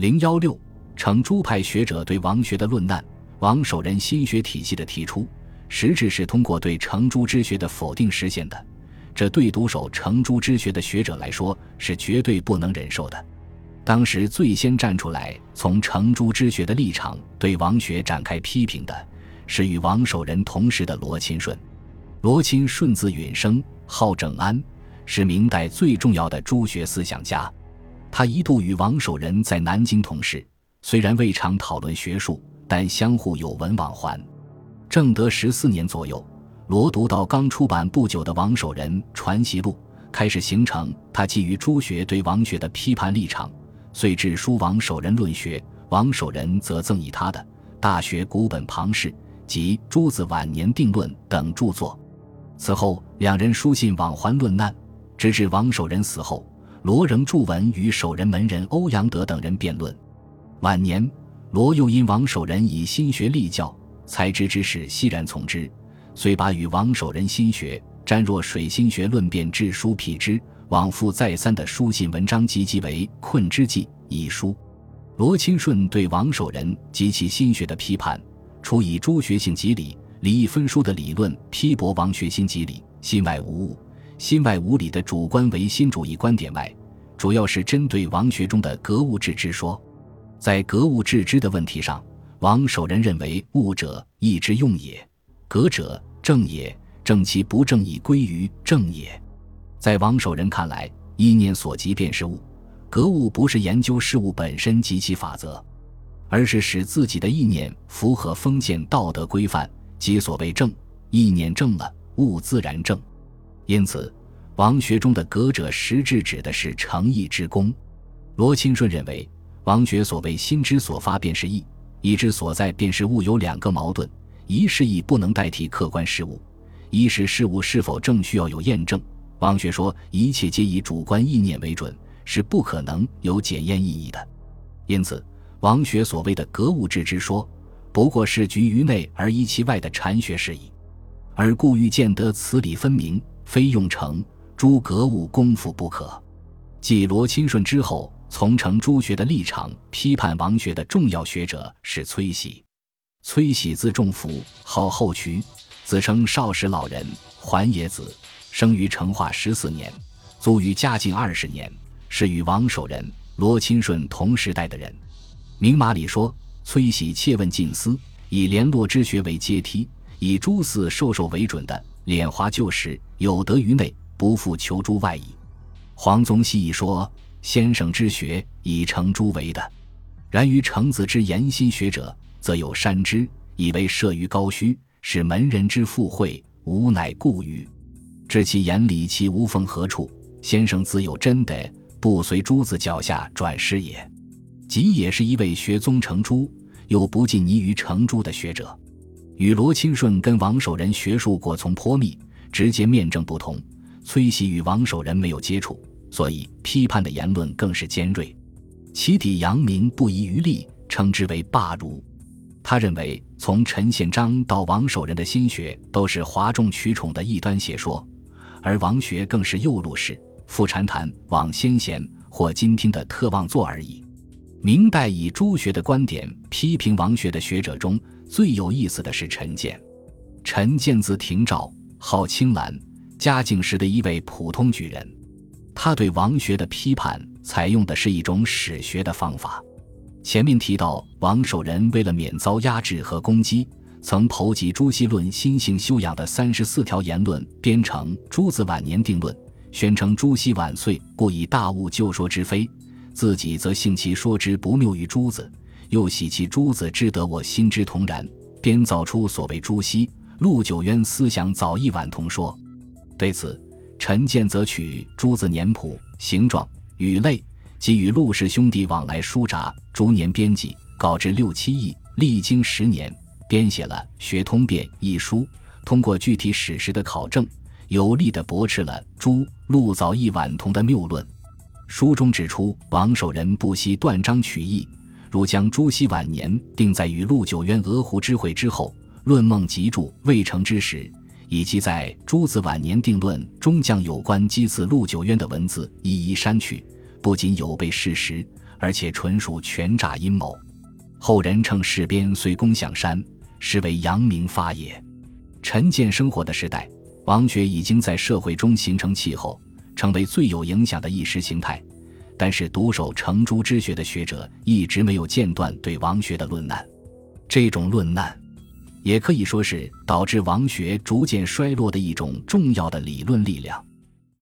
零幺六，程朱派学者对王学的论难，王守仁心学体系的提出，实质是通过对程朱之学的否定实现的，这对独守程朱之学的学者来说是绝对不能忍受的。当时最先站出来从程朱之学的立场对王学展开批评的，是与王守仁同时的罗钦顺。罗钦顺字允生，号正安，是明代最重要的朱学思想家。他一度与王守仁在南京同事，虽然未常讨论学术，但相互有文往还。正德十四年左右，罗读到刚出版不久的《王守仁传习录》，开始形成他基于朱学对王学的批判立场。遂致书王守仁论学，王守仁则赠以他的《大学古本旁释》及《朱子晚年定论》等著作。此后，两人书信往还论难，直至王守仁死后，罗仍著文与守仁门人欧阳德等人辩论。晚年，罗又因王守仁以心学立教，才知之事欣然从之，遂把与王守仁心学沾若水心学论辩致书辟之。往复再三的书信文章集集为《困之记》一书。罗钦顺对王守仁及其心学的批判，除以诸学性即理、理义分殊的理论批驳王学心即理、心外无物、心外无理的主观唯心主义观点外，主要是针对王学中的格物致知说。在格物致知的问题上，王守仁认为物者义之用也，格者正也，正其不正以归于正也。在王守仁看来，意念所及便是物，格物不是研究事物本身及其法则，而是使自己的意念符合封建道德规范，即所谓正。意念正了，物自然正。因此，王学中的格者实质指的是诚意之功。罗钦顺认为，王学所谓心之所发便是意，意之所在便是物，有两个矛盾：一是意不能代替客观事物；一是事物是否正需要有验证。王学说，一切皆以主观意念为准，是不可能有检验意义的。因此，王学所谓的格物致知说，不过是局于内而依其外的禅学事宜。而故欲见得此理分明，非用成诸格物功夫不可。继罗钦顺之后，从成诸学的立场批判王学的重要学者是崔喜。崔喜字仲甫，号后渠，自称少时老人，桓野子。生于成化十四年，卒于嘉靖二十年，是与王守仁、罗钦顺同时代的人。明码里说，崔喜切问近思，以联络之学为阶梯，以诸四授受为准的，敛华旧时，有德于内，不复求诸外矣。黄宗羲亦说，先生之学以成诸为的，然于程子之言心学者，则有善之，以为设于高虚，使门人之富贵，吾乃故语。知其言理，其无缝何处？先生自有真的，不随诸子脚下转师也。即也是一位学宗成朱，又不尽泥于成朱的学者，与罗钦顺跟王守仁学术过从颇密，直接面正不同。崔喜与王守仁没有接触，所以批判的言论更是尖锐。其底扬名不遗余力，称之为霸儒。他认为，从陈宪章到王守仁的心学，都是哗众取宠的异端邪说。而王学更是右路士，复禅谈，往先贤或今听的特望作而已。明代以朱学的观点批评王学的学者中最有意思的是陈建。陈建字廷照，号青兰，嘉靖时的一位普通举人。他对王学的批判采用的是一种史学的方法。前面提到，王守仁为了免遭压制和攻击。曾剖集朱熹论心性修养的三十四条言论，编成《朱子晚年定论》，宣称朱熹晚岁，故以大悟就说之非；自己则信其说之不谬于朱子，又喜其朱子之得我心之同然，编造出所谓朱熹、陆九渊思想早异晚同说。对此，陈建则取朱子年谱、形状、语类，即与陆氏兄弟往来书札，逐年编辑，稿至六七亿，历经十年。编写了《学通变》一书，通过具体史实的考证，有力地驳斥了朱陆早异晚同的谬论。书中指出，王守仁不惜断章取义，如将朱熹晚年定在与陆九渊鹅湖之会之后，论梦集注未成之时，以及在《朱子晚年定论》中将有关击刺陆九渊的文字一一删去，不仅有悖事实，而且纯属权诈阴谋。后人称事边虽攻象山，实为扬名发也。陈建生活的时代，王学已经在社会中形成气候，成为最有影响的意识形态。但是，独守成朱之学的学者一直没有间断对王学的论难。这种论难，也可以说是导致王学逐渐衰落的一种重要的理论力量。